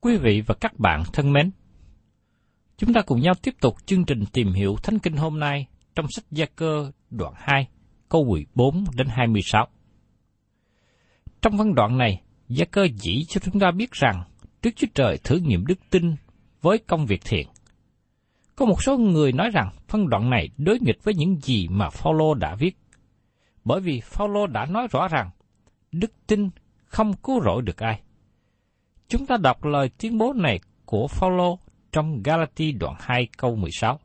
Quý vị và các bạn thân mến, chúng ta cùng nhau tiếp tục chương trình tìm hiểu Thánh Kinh hôm nay trong sách Gia Cơ đoạn 2, câu 14 đến 26. Trong văn đoạn này, Gia Cơ chỉ cho chúng ta biết rằng Đức Chúa Trời thử nghiệm đức tin với công việc thiện. Có một số người nói rằng phân đoạn này đối nghịch với những gì mà Phaolô đã viết. Bởi vì Phaolô đã nói rõ rằng đức tin không cứu rỗi được ai. Chúng ta đọc lời tuyên bố này của Phaolô trong Galati đoạn 2 câu 16.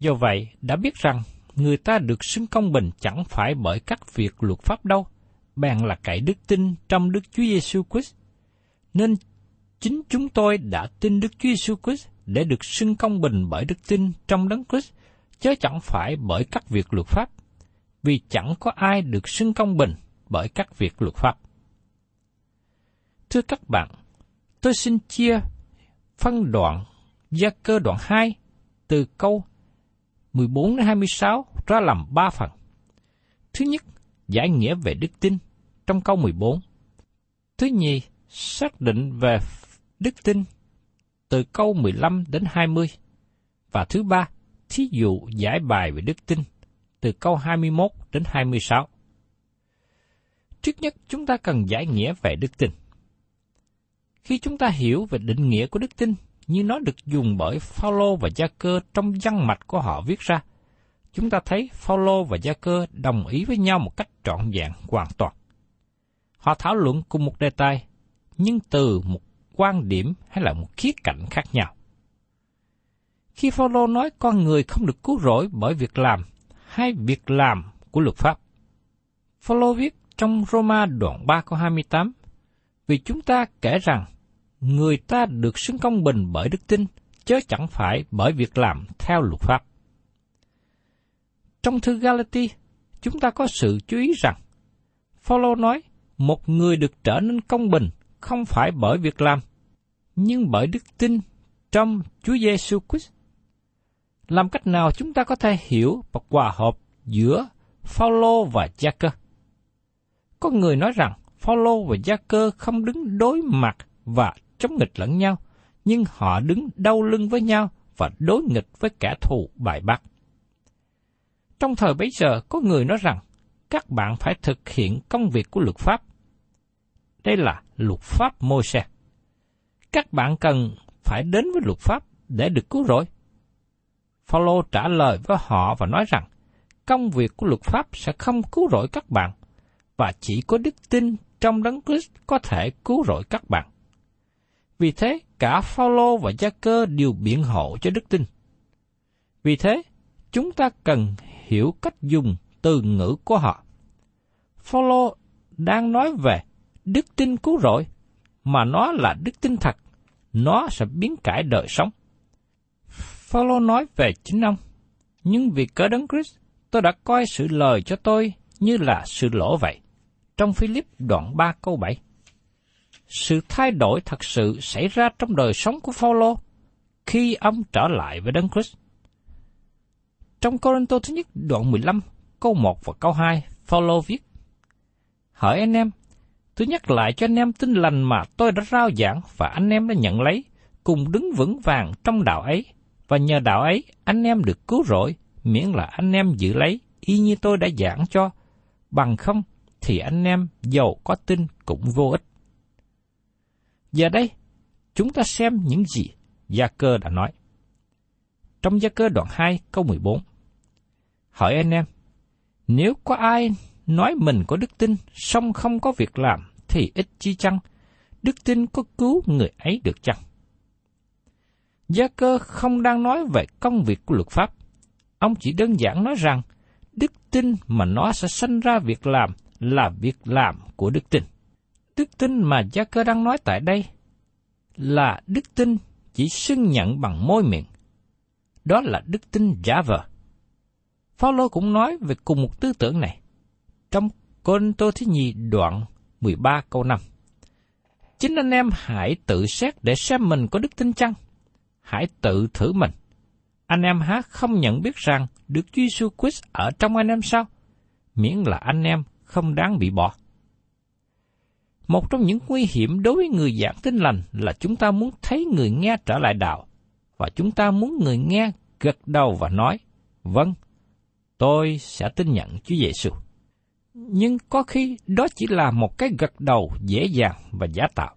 Do vậy, đã biết rằng người ta được xưng công bình chẳng phải bởi các việc luật pháp đâu, bèn là cậy đức tin trong Đức Chúa Giêsu Christ. Nên chính chúng tôi đã tin Đức Chúa Giêsu Christ để được xưng công bình bởi đức tin trong Đấng Christ, chứ chẳng phải bởi các việc luật pháp, vì chẳng có ai được xưng công bình bởi các việc luật pháp. Thưa các bạn, tôi xin chia phân đoạn gia cơ đoạn 2 từ câu 14 đến 26 ra làm 3 phần. Thứ nhất, giải nghĩa về đức tin trong câu 14. Thứ nhì, xác định về đức tin từ câu 15 đến 20. Và thứ ba, thí dụ giải bài về đức tin từ câu 21 đến 26. Trước nhất, chúng ta cần giải nghĩa về đức tin. Khi chúng ta hiểu về định nghĩa của đức tin như nó được dùng bởi Phaolô và Gia-cơ trong văn mạch của họ viết ra, chúng ta thấy Phaolô và Gia-cơ đồng ý với nhau một cách trọn vẹn hoàn toàn. Họ thảo luận cùng một đề tài, nhưng từ một quan điểm hay là một khía cạnh khác nhau. Khi Phaolô nói con người không được cứu rỗi bởi việc làm hay việc làm của luật pháp, Phaolô viết trong Roma đoạn 3 câu 28, vì chúng ta kể rằng người ta được xứng công bình bởi đức tin, chớ chẳng phải bởi việc làm theo luật pháp. Trong thư Galati, chúng ta có sự chú ý rằng, Phaolô nói, một người được trở nên công bình không phải bởi việc làm, nhưng bởi đức tin trong Chúa Giêsu Christ. Làm cách nào chúng ta có thể hiểu và hòa hợp giữa Phaolô và Gia-cơ? Có người nói rằng Phaolô và Gia-cơ không đứng đối mặt và chống nghịch lẫn nhau, nhưng họ đứng đau lưng với nhau và đối nghịch với kẻ thù bài bác. Trong thời bấy giờ, có người nói rằng các bạn phải thực hiện công việc của luật pháp. Đây là luật pháp môi xe. Các bạn cần phải đến với luật pháp để được cứu rỗi? Phaolô trả lời với họ và nói rằng, công việc của luật pháp sẽ không cứu rỗi các bạn, và chỉ có đức tin trong đấng Christ có thể cứu rỗi các bạn. Vì thế, cả Phaolô và Gia Cơ đều biện hộ cho đức tin. Vì thế, chúng ta cần hiểu cách dùng từ ngữ của họ. Phaolô đang nói về đức tin cứu rỗi, mà nó là đức tin thật, nó sẽ biến cải đời sống. Phaolô nói về chính ông, nhưng vì cớ đấng Christ, tôi đã coi sự lời cho tôi như là sự lỗ vậy. Trong Philip đoạn 3 câu 7. Sự thay đổi thật sự xảy ra trong đời sống của Phaolô khi ông trở lại với đấng Christ. Trong Corinto thứ nhất đoạn 15, câu 1 và câu 2, Phaolô viết: Hỏi anh em, tôi nhắc lại cho anh em tin lành mà tôi đã rao giảng và anh em đã nhận lấy, cùng đứng vững vàng trong đạo ấy, và nhờ đạo ấy anh em được cứu rỗi, miễn là anh em giữ lấy, y như tôi đã giảng cho, bằng không thì anh em giàu có tin cũng vô ích. Giờ đây, chúng ta xem những gì Gia Cơ đã nói. Trong Gia Cơ đoạn 2 câu 14 Hỏi anh em, nếu có ai nói mình có đức tin, song không có việc làm, thì ít chi chăng? Đức tin có cứu người ấy được chăng? Gia cơ không đang nói về công việc của luật pháp. Ông chỉ đơn giản nói rằng, đức tin mà nó sẽ sanh ra việc làm là việc làm của đức tin. Đức tin mà Gia cơ đang nói tại đây là đức tin chỉ xưng nhận bằng môi miệng. Đó là đức tin giả vờ. Phaolô cũng nói về cùng một tư tưởng này trong Côn Tô Thứ Nhi đoạn 13 câu 5. Chính anh em hãy tự xét để xem mình có đức tin chăng? Hãy tự thử mình. Anh em há không nhận biết rằng Đức Chúa Giêsu Christ ở trong anh em sao? Miễn là anh em không đáng bị bỏ. Một trong những nguy hiểm đối với người giảng tin lành là chúng ta muốn thấy người nghe trở lại đạo, và chúng ta muốn người nghe gật đầu và nói, vâng, tôi sẽ tin nhận Chúa Giêsu. Nhưng có khi đó chỉ là một cái gật đầu dễ dàng và giả tạo.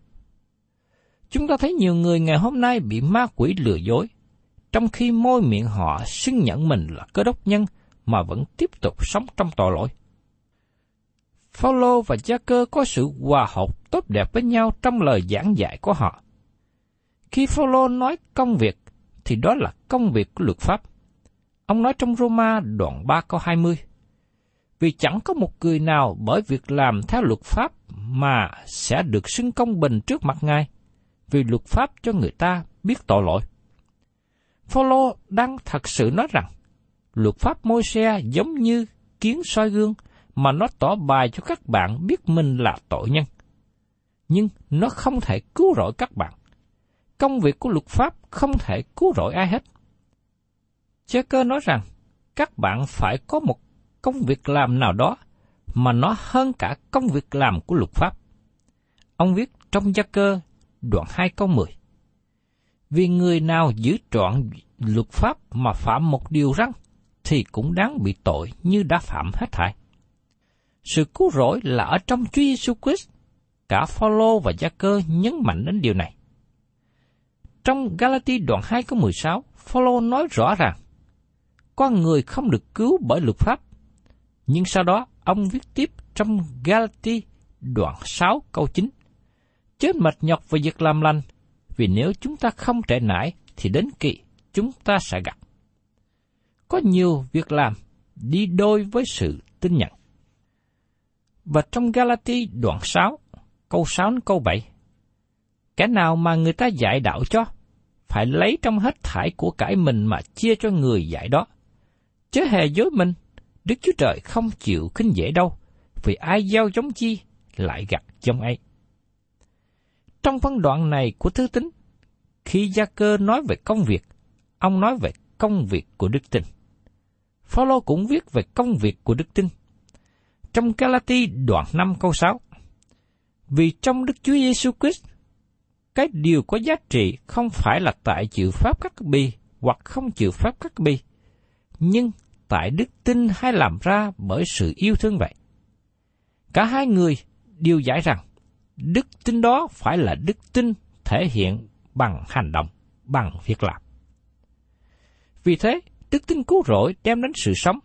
Chúng ta thấy nhiều người ngày hôm nay bị ma quỷ lừa dối, trong khi môi miệng họ xưng nhận mình là cơ đốc nhân mà vẫn tiếp tục sống trong tội lỗi. Phaolô và Gia Cơ có sự hòa hợp tốt đẹp với nhau trong lời giảng dạy của họ. Khi Phaolô nói công việc, thì đó là công việc của luật pháp. Ông nói trong Roma đoạn 3 câu 20. Vì chẳng có một người nào bởi việc làm theo luật pháp mà sẽ được xưng công bình trước mặt Ngài, vì luật pháp cho người ta biết tội lỗi. Phaolô đang thật sự nói rằng, luật pháp môi xe giống như kiến soi gương mà nó tỏ bài cho các bạn biết mình là tội nhân. Nhưng nó không thể cứu rỗi các bạn. Công việc của luật pháp không thể cứu rỗi ai hết. Chớ cơ nói rằng, các bạn phải có một công việc làm nào đó mà nó hơn cả công việc làm của luật pháp. Ông viết trong gia cơ đoạn 2 câu 10. Vì người nào giữ trọn luật pháp mà phạm một điều răng, thì cũng đáng bị tội như đã phạm hết thảy. Sự cứu rỗi là ở trong Chúa Giêsu Christ. Cả Phaolô và Gia Cơ nhấn mạnh đến điều này. Trong Galati đoạn 2 câu 16, Phaolô nói rõ ràng, con người không được cứu bởi luật pháp. Nhưng sau đó, ông viết tiếp trong Galati đoạn 6 câu 9. Chết mệt nhọc về việc làm lành, vì nếu chúng ta không trễ nải, thì đến kỳ chúng ta sẽ gặp. Có nhiều việc làm đi đôi với sự tin nhận. Và trong Galati đoạn 6, câu 6 đến câu 7, Kẻ nào mà người ta dạy đạo cho, phải lấy trong hết thải của cải mình mà chia cho người dạy đó. Chớ hề dối mình, Đức Chúa Trời không chịu khinh dễ đâu, vì ai gieo giống chi, lại gặt giống ấy. Trong phân đoạn này của thứ tính, khi Gia Cơ nói về công việc, ông nói về công việc của đức tin. Phaolô cũng viết về công việc của đức tin. Trong Galati đoạn 5 câu 6, Vì trong Đức Chúa Giêsu Christ, cái điều có giá trị không phải là tại chịu pháp các bi hoặc không chịu pháp các bi, nhưng tại đức tin hay làm ra bởi sự yêu thương vậy. Cả hai người đều giải rằng, đức tin đó phải là đức tin thể hiện bằng hành động. bằng việc làm. Vì thế, đức tin cứu rỗi đem đến sự sống,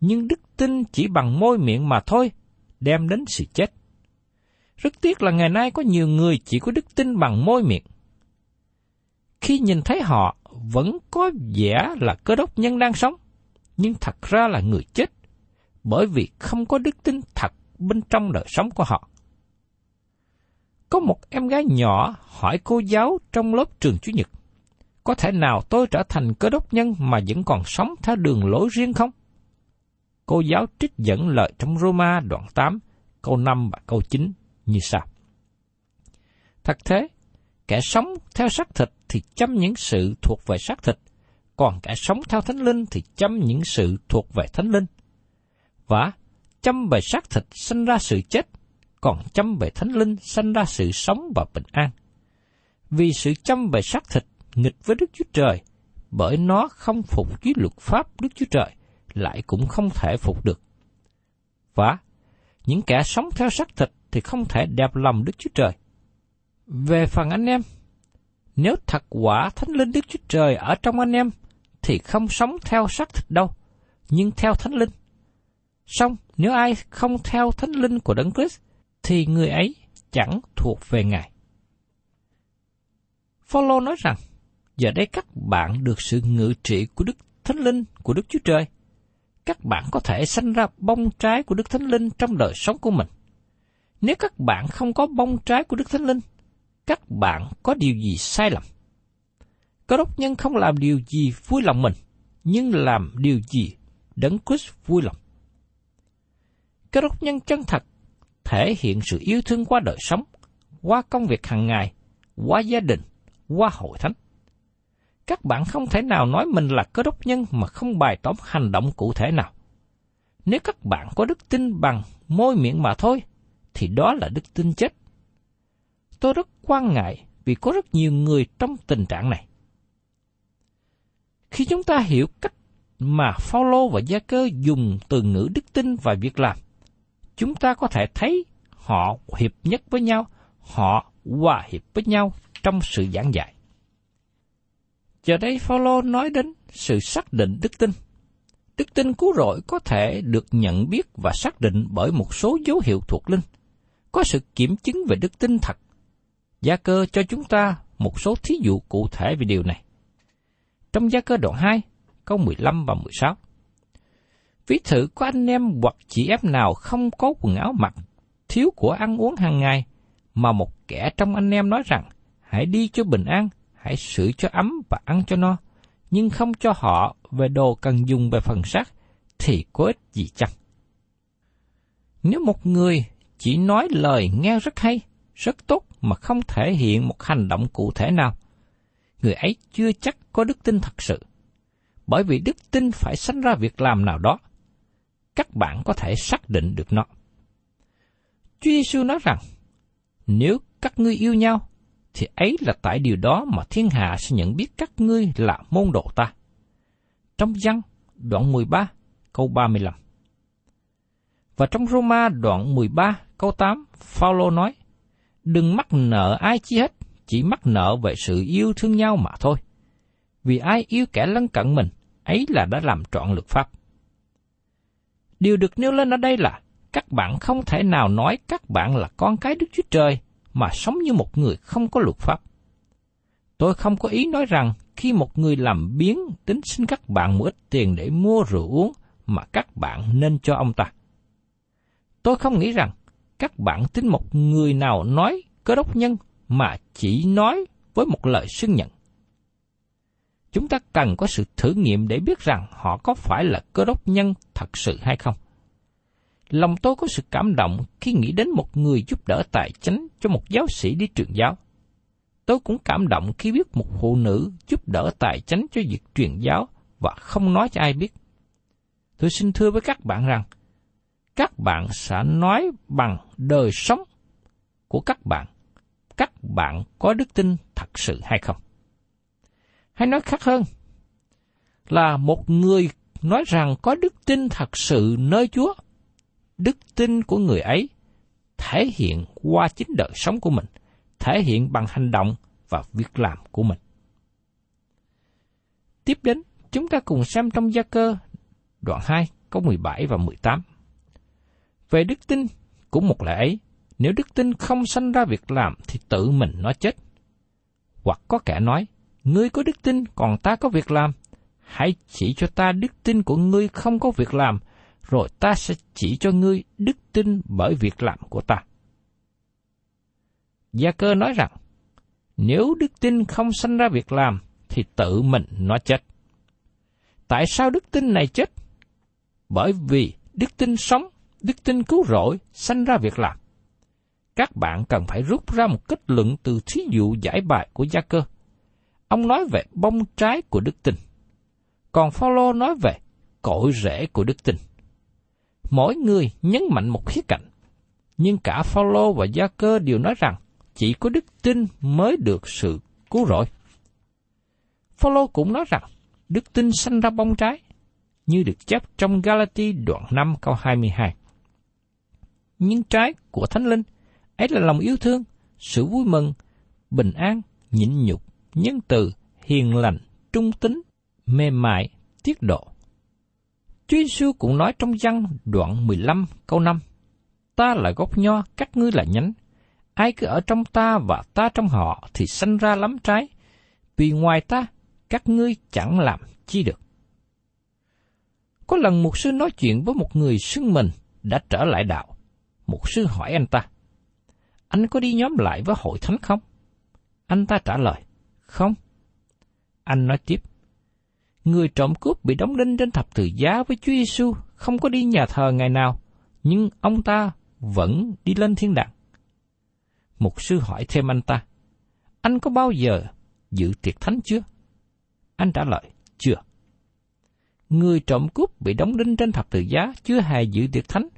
nhưng đức tin chỉ bằng môi miệng mà thôi, đem đến sự chết. Rất tiếc là ngày nay có nhiều người chỉ có đức tin bằng môi miệng. Khi nhìn thấy họ vẫn có vẻ là cơ đốc nhân đang sống, nhưng thật ra là người chết, bởi vì không có đức tin thật bên trong đời sống của họ. Có một em gái nhỏ hỏi cô giáo trong lớp trường Chủ nhật, có thể nào tôi trở thành cơ đốc nhân mà vẫn còn sống theo đường lối riêng không? Cô giáo trích dẫn lời trong Roma đoạn 8, câu 5 và câu 9 như sau. Thật thế, kẻ sống theo xác thịt thì chăm những sự thuộc về xác thịt, còn kẻ sống theo thánh linh thì chăm những sự thuộc về thánh linh. Và chăm về xác thịt sinh ra sự chết, còn chăm về thánh linh sinh ra sự sống và bình an. Vì sự chăm về xác thịt nghịch với Đức Chúa Trời, bởi nó không phục dưới luật pháp Đức Chúa Trời, lại cũng không thể phục được. Và những kẻ sống theo xác thịt thì không thể đẹp lòng Đức Chúa Trời. Về phần anh em, nếu thật quả Thánh Linh Đức Chúa Trời ở trong anh em, thì không sống theo xác thịt đâu, nhưng theo Thánh Linh. Xong, nếu ai không theo Thánh Linh của Đấng Christ, thì người ấy chẳng thuộc về Ngài. Phaolô nói rằng, giờ đây các bạn được sự ngự trị của Đức Thánh Linh của Đức Chúa Trời. Các bạn có thể sanh ra bông trái của Đức Thánh Linh trong đời sống của mình. Nếu các bạn không có bông trái của Đức Thánh Linh, các bạn có điều gì sai lầm? Cơ đốc nhân không làm điều gì vui lòng mình, nhưng làm điều gì đấng Christ vui lòng. Cơ đốc nhân chân thật thể hiện sự yêu thương qua đời sống, qua công việc hàng ngày, qua gia đình, qua hội thánh. Các bạn không thể nào nói mình là cơ đốc nhân mà không bày tỏ hành động cụ thể nào. Nếu các bạn có đức tin bằng môi miệng mà thôi, thì đó là đức tin chết. Tôi rất quan ngại vì có rất nhiều người trong tình trạng này. Khi chúng ta hiểu cách mà Phaolô và Gia Cơ dùng từ ngữ đức tin và việc làm, chúng ta có thể thấy họ hiệp nhất với nhau, họ hòa hiệp với nhau trong sự giảng dạy. Giờ đây Phaolô nói đến sự xác định đức tin. Đức tin cứu rỗi có thể được nhận biết và xác định bởi một số dấu hiệu thuộc linh. Có sự kiểm chứng về đức tin thật. Gia cơ cho chúng ta một số thí dụ cụ thể về điều này. Trong gia cơ đoạn 2, câu 15 và 16. Ví thử có anh em hoặc chị em nào không có quần áo mặc, thiếu của ăn uống hàng ngày, mà một kẻ trong anh em nói rằng, hãy đi cho bình an, hãy sửa cho ấm và ăn cho no, nhưng không cho họ về đồ cần dùng về phần xác, thì có ích gì chăng? Nếu một người chỉ nói lời nghe rất hay, rất tốt mà không thể hiện một hành động cụ thể nào, người ấy chưa chắc có đức tin thật sự. Bởi vì đức tin phải sanh ra việc làm nào đó. Các bạn có thể xác định được nó. Chúa Giêsu nói rằng, nếu các ngươi yêu nhau, thì ấy là tại điều đó mà thiên hạ sẽ nhận biết các ngươi là môn đồ ta. Trong văn đoạn 13 câu 35 Và trong Roma đoạn 13 câu 8, Phaolô nói, Đừng mắc nợ ai chi hết, chỉ mắc nợ về sự yêu thương nhau mà thôi. Vì ai yêu kẻ lân cận mình, ấy là đã làm trọn luật pháp. Điều được nêu lên ở đây là, các bạn không thể nào nói các bạn là con cái Đức Chúa Trời mà sống như một người không có luật pháp. Tôi không có ý nói rằng khi một người làm biến, tính xin các bạn một ít tiền để mua rượu uống mà các bạn nên cho ông ta. Tôi không nghĩ rằng các bạn tin một người nào nói cơ đốc nhân mà chỉ nói với một lời xưng nhận. Chúng ta cần có sự thử nghiệm để biết rằng họ có phải là cơ đốc nhân thật sự hay không. Lòng tôi có sự cảm động khi nghĩ đến một người giúp đỡ tài chánh cho một giáo sĩ đi truyền giáo. Tôi cũng cảm động khi biết một phụ nữ giúp đỡ tài chánh cho việc truyền giáo và không nói cho ai biết. Tôi xin thưa với các bạn rằng, các bạn sẽ nói bằng đời sống của các bạn, các bạn có đức tin thật sự hay không. Hay nói khác hơn, là một người nói rằng có đức tin thật sự nơi Chúa đức tin của người ấy thể hiện qua chính đời sống của mình, thể hiện bằng hành động và việc làm của mình. Tiếp đến, chúng ta cùng xem trong gia cơ đoạn 2 câu 17 và 18. Về đức tin, cũng một lẽ ấy, nếu đức tin không sanh ra việc làm thì tự mình nó chết. Hoặc có kẻ nói, ngươi có đức tin còn ta có việc làm, hãy chỉ cho ta đức tin của ngươi không có việc làm, rồi ta sẽ chỉ cho ngươi đức tin bởi việc làm của ta. Gia cơ nói rằng, nếu đức tin không sanh ra việc làm, thì tự mình nó chết. Tại sao đức tin này chết? Bởi vì đức tin sống, đức tin cứu rỗi, sanh ra việc làm. Các bạn cần phải rút ra một kết luận từ thí dụ giải bài của Gia cơ. Ông nói về bông trái của đức tin. Còn Phaolô nói về cội rễ của đức tin. Mỗi người nhấn mạnh một khía cạnh, nhưng cả Phaolô và Gia cơ đều nói rằng chỉ có đức tin mới được sự cứu rỗi. Phaolô cũng nói rằng đức tin sanh ra bông trái, như được chép trong Galati đoạn 5 câu 22. Nhưng trái của Thánh Linh ấy là lòng yêu thương, sự vui mừng, bình an, nhịn nhục, nhân từ, hiền lành, trung tính, mềm mại, tiết độ. Chúa Giêsu cũng nói trong văn đoạn 15 câu 5, Ta là gốc nho, các ngươi là nhánh. Ai cứ ở trong ta và ta trong họ thì sanh ra lắm trái, vì ngoài ta, các ngươi chẳng làm chi được. Có lần một sư nói chuyện với một người xưng mình đã trở lại đạo. Một sư hỏi anh ta, anh có đi nhóm lại với hội thánh không? Anh ta trả lời, không. Anh nói tiếp, người trộm cướp bị đóng đinh trên thập tự giá với Chúa Giêsu không có đi nhà thờ ngày nào, nhưng ông ta vẫn đi lên thiên đàng. Một sư hỏi thêm anh ta, anh có bao giờ dự tiệc thánh chưa? Anh trả lời, chưa. Người trộm cướp bị đóng đinh trên thập tự giá chưa hề dự tiệc thánh,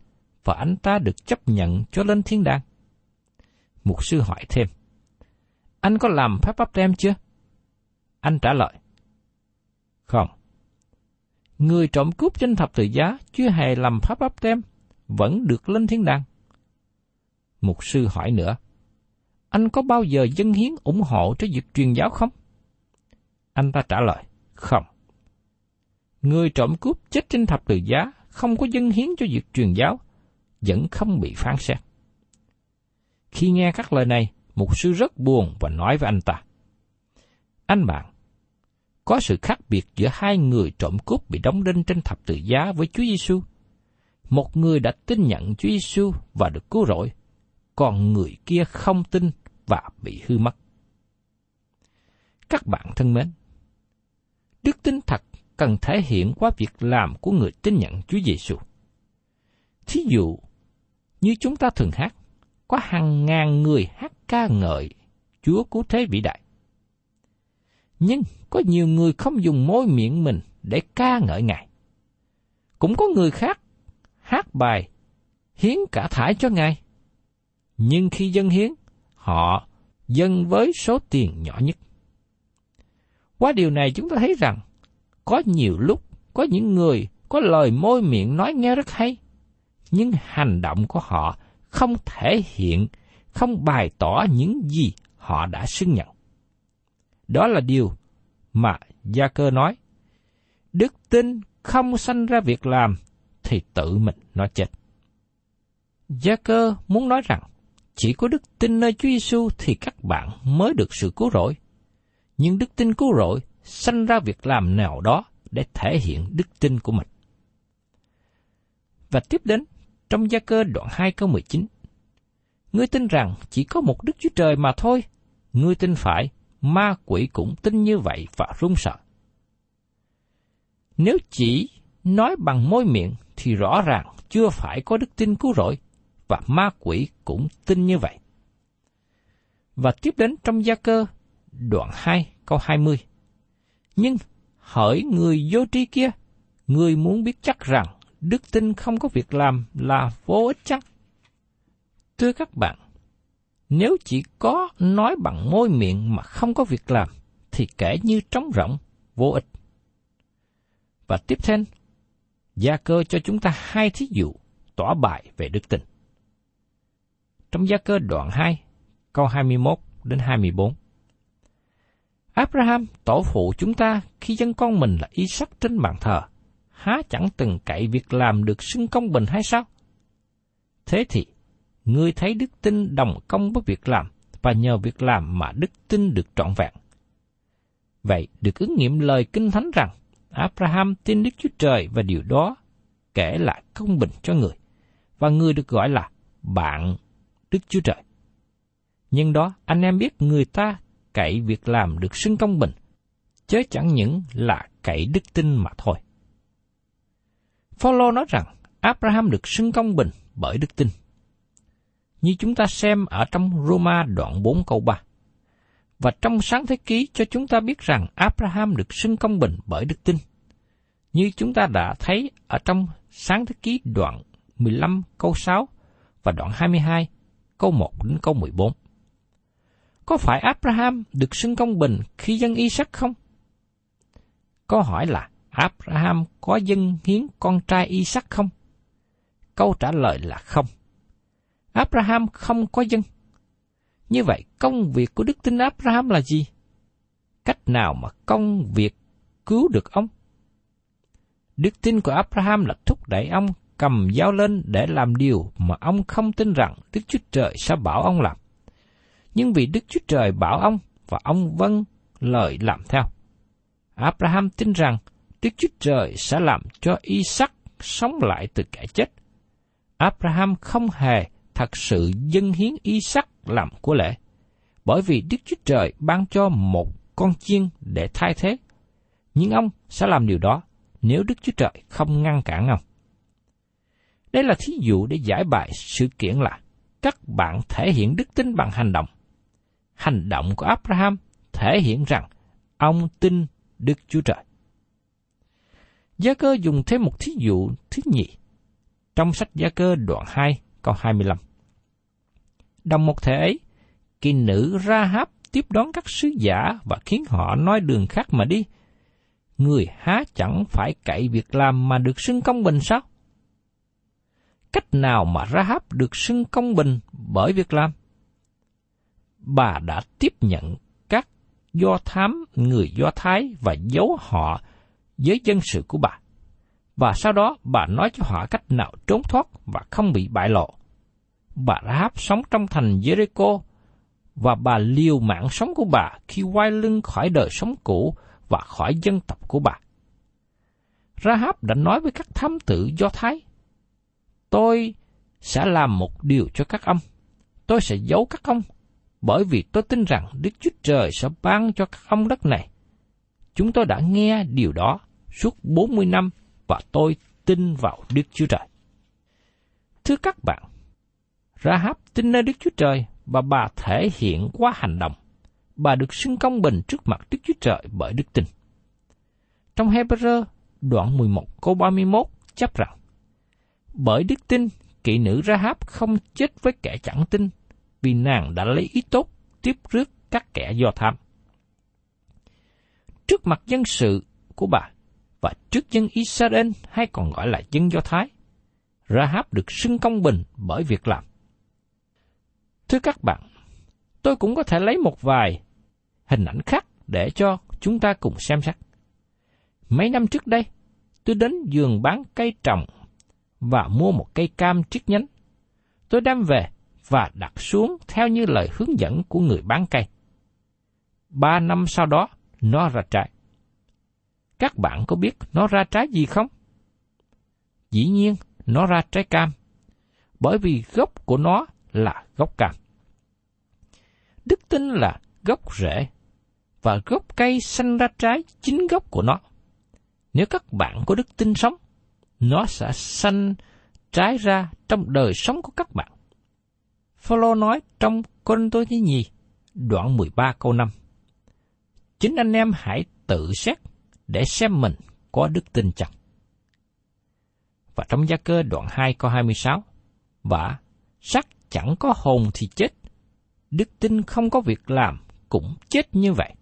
và anh ta được chấp nhận cho lên thiên đàng. Mục sư hỏi thêm, anh có làm phép bắp tem chưa? Anh trả lời, không. Người trộm cướp trên thập tự giá chưa hề làm pháp bắp tem, vẫn được lên thiên đàng. Mục sư hỏi nữa, anh có bao giờ dân hiến ủng hộ cho việc truyền giáo không? Anh ta trả lời, không. Người trộm cướp chết trên thập tự giá không có dân hiến cho việc truyền giáo, vẫn không bị phán xét. Khi nghe các lời này, mục sư rất buồn và nói với anh ta. Anh bạn, có sự khác biệt giữa hai người trộm cướp bị đóng đinh trên thập tự giá với Chúa Giêsu. Một người đã tin nhận Chúa Giêsu và được cứu rỗi, còn người kia không tin và bị hư mất. Các bạn thân mến, đức tin thật cần thể hiện qua việc làm của người tin nhận Chúa Giêsu. Thí dụ, như chúng ta thường hát, có hàng ngàn người hát ca ngợi Chúa cứu thế vĩ đại. Nhưng có nhiều người không dùng môi miệng mình để ca ngợi Ngài. Cũng có người khác hát bài hiến cả thải cho Ngài. Nhưng khi dân hiến, họ dân với số tiền nhỏ nhất. Qua điều này chúng ta thấy rằng, có nhiều lúc có những người có lời môi miệng nói nghe rất hay, nhưng hành động của họ không thể hiện, không bày tỏ những gì họ đã xưng nhận. Đó là điều mà Gia Cơ nói. Đức tin không sanh ra việc làm thì tự mình nó chết. Gia Cơ muốn nói rằng chỉ có đức tin nơi Chúa Giêsu thì các bạn mới được sự cứu rỗi. Nhưng đức tin cứu rỗi sanh ra việc làm nào đó để thể hiện đức tin của mình. Và tiếp đến, trong gia cơ đoạn 2 câu 19. Ngươi tin rằng chỉ có một Đức Chúa Trời mà thôi. Ngươi tin phải, ma quỷ cũng tin như vậy và run sợ. Nếu chỉ nói bằng môi miệng thì rõ ràng chưa phải có đức tin cứu rỗi, và ma quỷ cũng tin như vậy. Và tiếp đến trong gia cơ, đoạn 2 câu 20. Nhưng hỏi người vô tri kia, người muốn biết chắc rằng đức tin không có việc làm là vô ích chắc Thưa các bạn, nếu chỉ có nói bằng môi miệng mà không có việc làm, thì kể như trống rỗng, vô ích. Và tiếp theo, Gia cơ cho chúng ta hai thí dụ tỏ bài về đức tin. Trong Gia cơ đoạn 2, câu 21 đến 24. Abraham, tổ phụ chúng ta, khi dân con mình là Isaac trên bàn thờ, há chẳng từng cậy việc làm được xưng công bình hay sao? Thế thì, ngươi thấy đức tin đồng công với việc làm, và nhờ việc làm mà đức tin được trọn vẹn. Vậy được ứng nghiệm lời kinh thánh rằng, Abraham tin Đức Chúa Trời và điều đó kể là công bình cho người, và người được gọi là bạn Đức Chúa Trời. Nhưng đó anh em biết người ta cậy việc làm được xưng công bình, chứ chẳng những là cậy đức tin mà thôi. Phaolô nói rằng Abraham được xưng công bình bởi đức tin. Như chúng ta xem ở trong Roma đoạn 4 câu 3. Và trong sáng thế ký cho chúng ta biết rằng Abraham được xưng công bình bởi đức tin. Như chúng ta đã thấy ở trong sáng thế ký đoạn 15 câu 6 và đoạn 22 câu 1 đến câu 14. Có phải Abraham được xưng công bình khi dân Isaac không? Câu hỏi là Abraham có dân hiến con trai Isaac không? Câu trả lời là không. Abraham không có dân. Như vậy, công việc của đức tin Abraham là gì? Cách nào mà công việc cứu được ông? Đức tin của Abraham là thúc đẩy ông cầm dao lên để làm điều mà ông không tin rằng Đức Chúa Trời sẽ bảo ông làm. Nhưng vì Đức Chúa Trời bảo ông và ông vâng lời làm theo. Abraham tin rằng Đức Chúa Trời sẽ làm cho Isaac sống lại từ kẻ chết. Abraham không hề thật sự dâng hiến y sắc làm của lễ, bởi vì Đức Chúa Trời ban cho một con chiên để thay thế. Nhưng ông sẽ làm điều đó nếu Đức Chúa Trời không ngăn cản ông. Đây là thí dụ để giải bài sự kiện là các bạn thể hiện đức tin bằng hành động. Hành động của Abraham thể hiện rằng ông tin Đức Chúa Trời. Gia cơ dùng thêm một thí dụ thứ nhì trong sách Gia cơ đoạn 2 câu 25. Đồng một thể kỳ nữ Rahab tiếp đón các sứ giả và khiến họ nói đường khác mà đi. Người há chẳng phải cậy việc làm mà được xưng công bình sao? Cách nào mà ra háp được xưng công bình bởi việc làm? Bà đã tiếp nhận các do thám, người Do Thái và giấu họ với dân sự của bà. Và sau đó bà nói cho họ cách nào trốn thoát và không bị bại lộ. Bà Rahab sống trong thành Jericho và bà liều mạng sống của bà khi quay lưng khỏi đời sống cũ và khỏi dân tộc của bà. Rahab đã nói với các thám tử Do Thái, Tôi sẽ làm một điều cho các ông. Tôi sẽ giấu các ông, bởi vì tôi tin rằng Đức Chúa Trời sẽ ban cho các ông đất này. Chúng tôi đã nghe điều đó suốt 40 năm và tôi tin vào Đức Chúa Trời. Thưa các bạn, Rahab tin nơi Đức Chúa Trời và bà thể hiện qua hành động. Bà được xưng công bình trước mặt Đức Chúa Trời bởi đức tin. Trong Hebrew đoạn 11 câu 31 chấp rằng Bởi đức tin, kỵ nữ Rahab không chết với kẻ chẳng tin, vì nàng đã lấy ý tốt tiếp rước các kẻ do tham. Trước mặt dân sự của bà và trước dân Israel hay còn gọi là dân Do Thái, Rahab được xưng công bình bởi việc làm. Thưa các bạn, tôi cũng có thể lấy một vài hình ảnh khác để cho chúng ta cùng xem xét. Mấy năm trước đây, tôi đến vườn bán cây trồng và mua một cây cam chiếc nhánh. Tôi đem về và đặt xuống theo như lời hướng dẫn của người bán cây. Ba năm sau đó, nó ra trái. Các bạn có biết nó ra trái gì không? Dĩ nhiên, nó ra trái cam, bởi vì gốc của nó là gốc cam. Đức tin là gốc rễ, và gốc cây sanh ra trái chính gốc của nó. Nếu các bạn có đức tin sống, nó sẽ sanh trái ra trong đời sống của các bạn. Phaolô nói trong Côn Tô Thứ Nhì, đoạn 13 câu 5. Chính anh em hãy tự xét để xem mình có đức tin chăng. Và trong gia cơ đoạn 2 câu 26, và xác chẳng có hồn thì chết, đức tin không có việc làm cũng chết như vậy.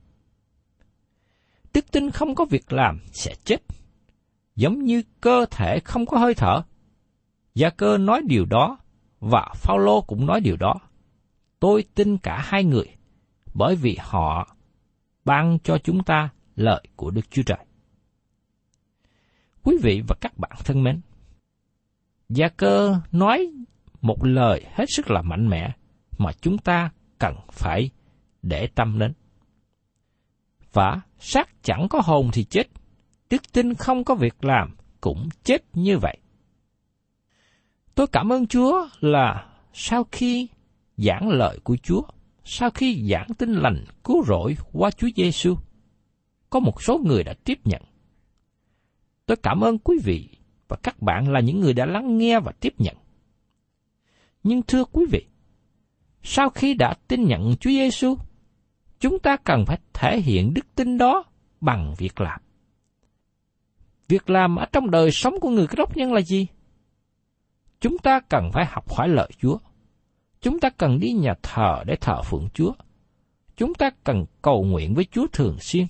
Đức tin không có việc làm sẽ chết, giống như cơ thể không có hơi thở. Gia cơ nói điều đó và Phaolô cũng nói điều đó. Tôi tin cả hai người, bởi vì họ ban cho chúng ta lợi của Đức Chúa Trời. Quý vị và các bạn thân mến, Gia cơ nói một lời hết sức là mạnh mẽ mà chúng ta cần phải để tâm đến. Và xác chẳng có hồn thì chết, đức tin không có việc làm cũng chết như vậy. Tôi cảm ơn Chúa là sau khi giảng lời của Chúa, sau khi giảng tin lành cứu rỗi qua Chúa Giêsu, có một số người đã tiếp nhận. Tôi cảm ơn quý vị và các bạn là những người đã lắng nghe và tiếp nhận. Nhưng thưa quý vị, sau khi đã tin nhận Chúa Giêsu, chúng ta cần phải thể hiện đức tin đó bằng việc làm. Việc làm ở trong đời sống của người đốc nhân là gì? Chúng ta cần phải học hỏi lời Chúa. Chúng ta cần đi nhà thờ để thờ phượng Chúa. Chúng ta cần cầu nguyện với Chúa thường xuyên.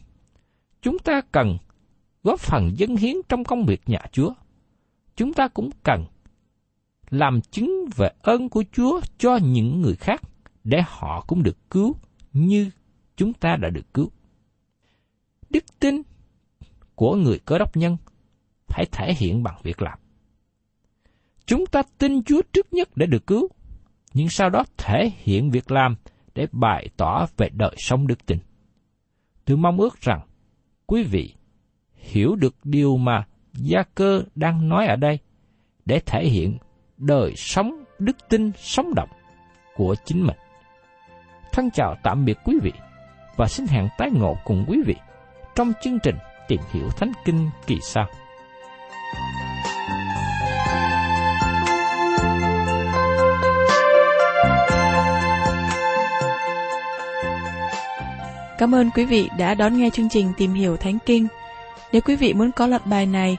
Chúng ta cần góp phần dâng hiến trong công việc nhà Chúa. Chúng ta cũng cần làm chứng về ơn của Chúa cho những người khác để họ cũng được cứu như chúng ta đã được cứu. Đức tin của người cơ đốc nhân phải thể hiện bằng việc làm. Chúng ta tin Chúa trước nhất để được cứu, nhưng sau đó thể hiện việc làm để bày tỏ về đời sống đức tin. Tôi mong ước rằng quý vị hiểu được điều mà Gia Cơ đang nói ở đây để thể hiện đời sống đức tin sống động của chính mình. Thân chào tạm biệt quý vị và xin hẹn tái ngộ cùng quý vị trong chương trình tìm hiểu Thánh Kinh kỳ sau. Cảm ơn quý vị đã đón nghe chương trình Tìm hiểu Thánh Kinh. Nếu quý vị muốn có loạt bài này,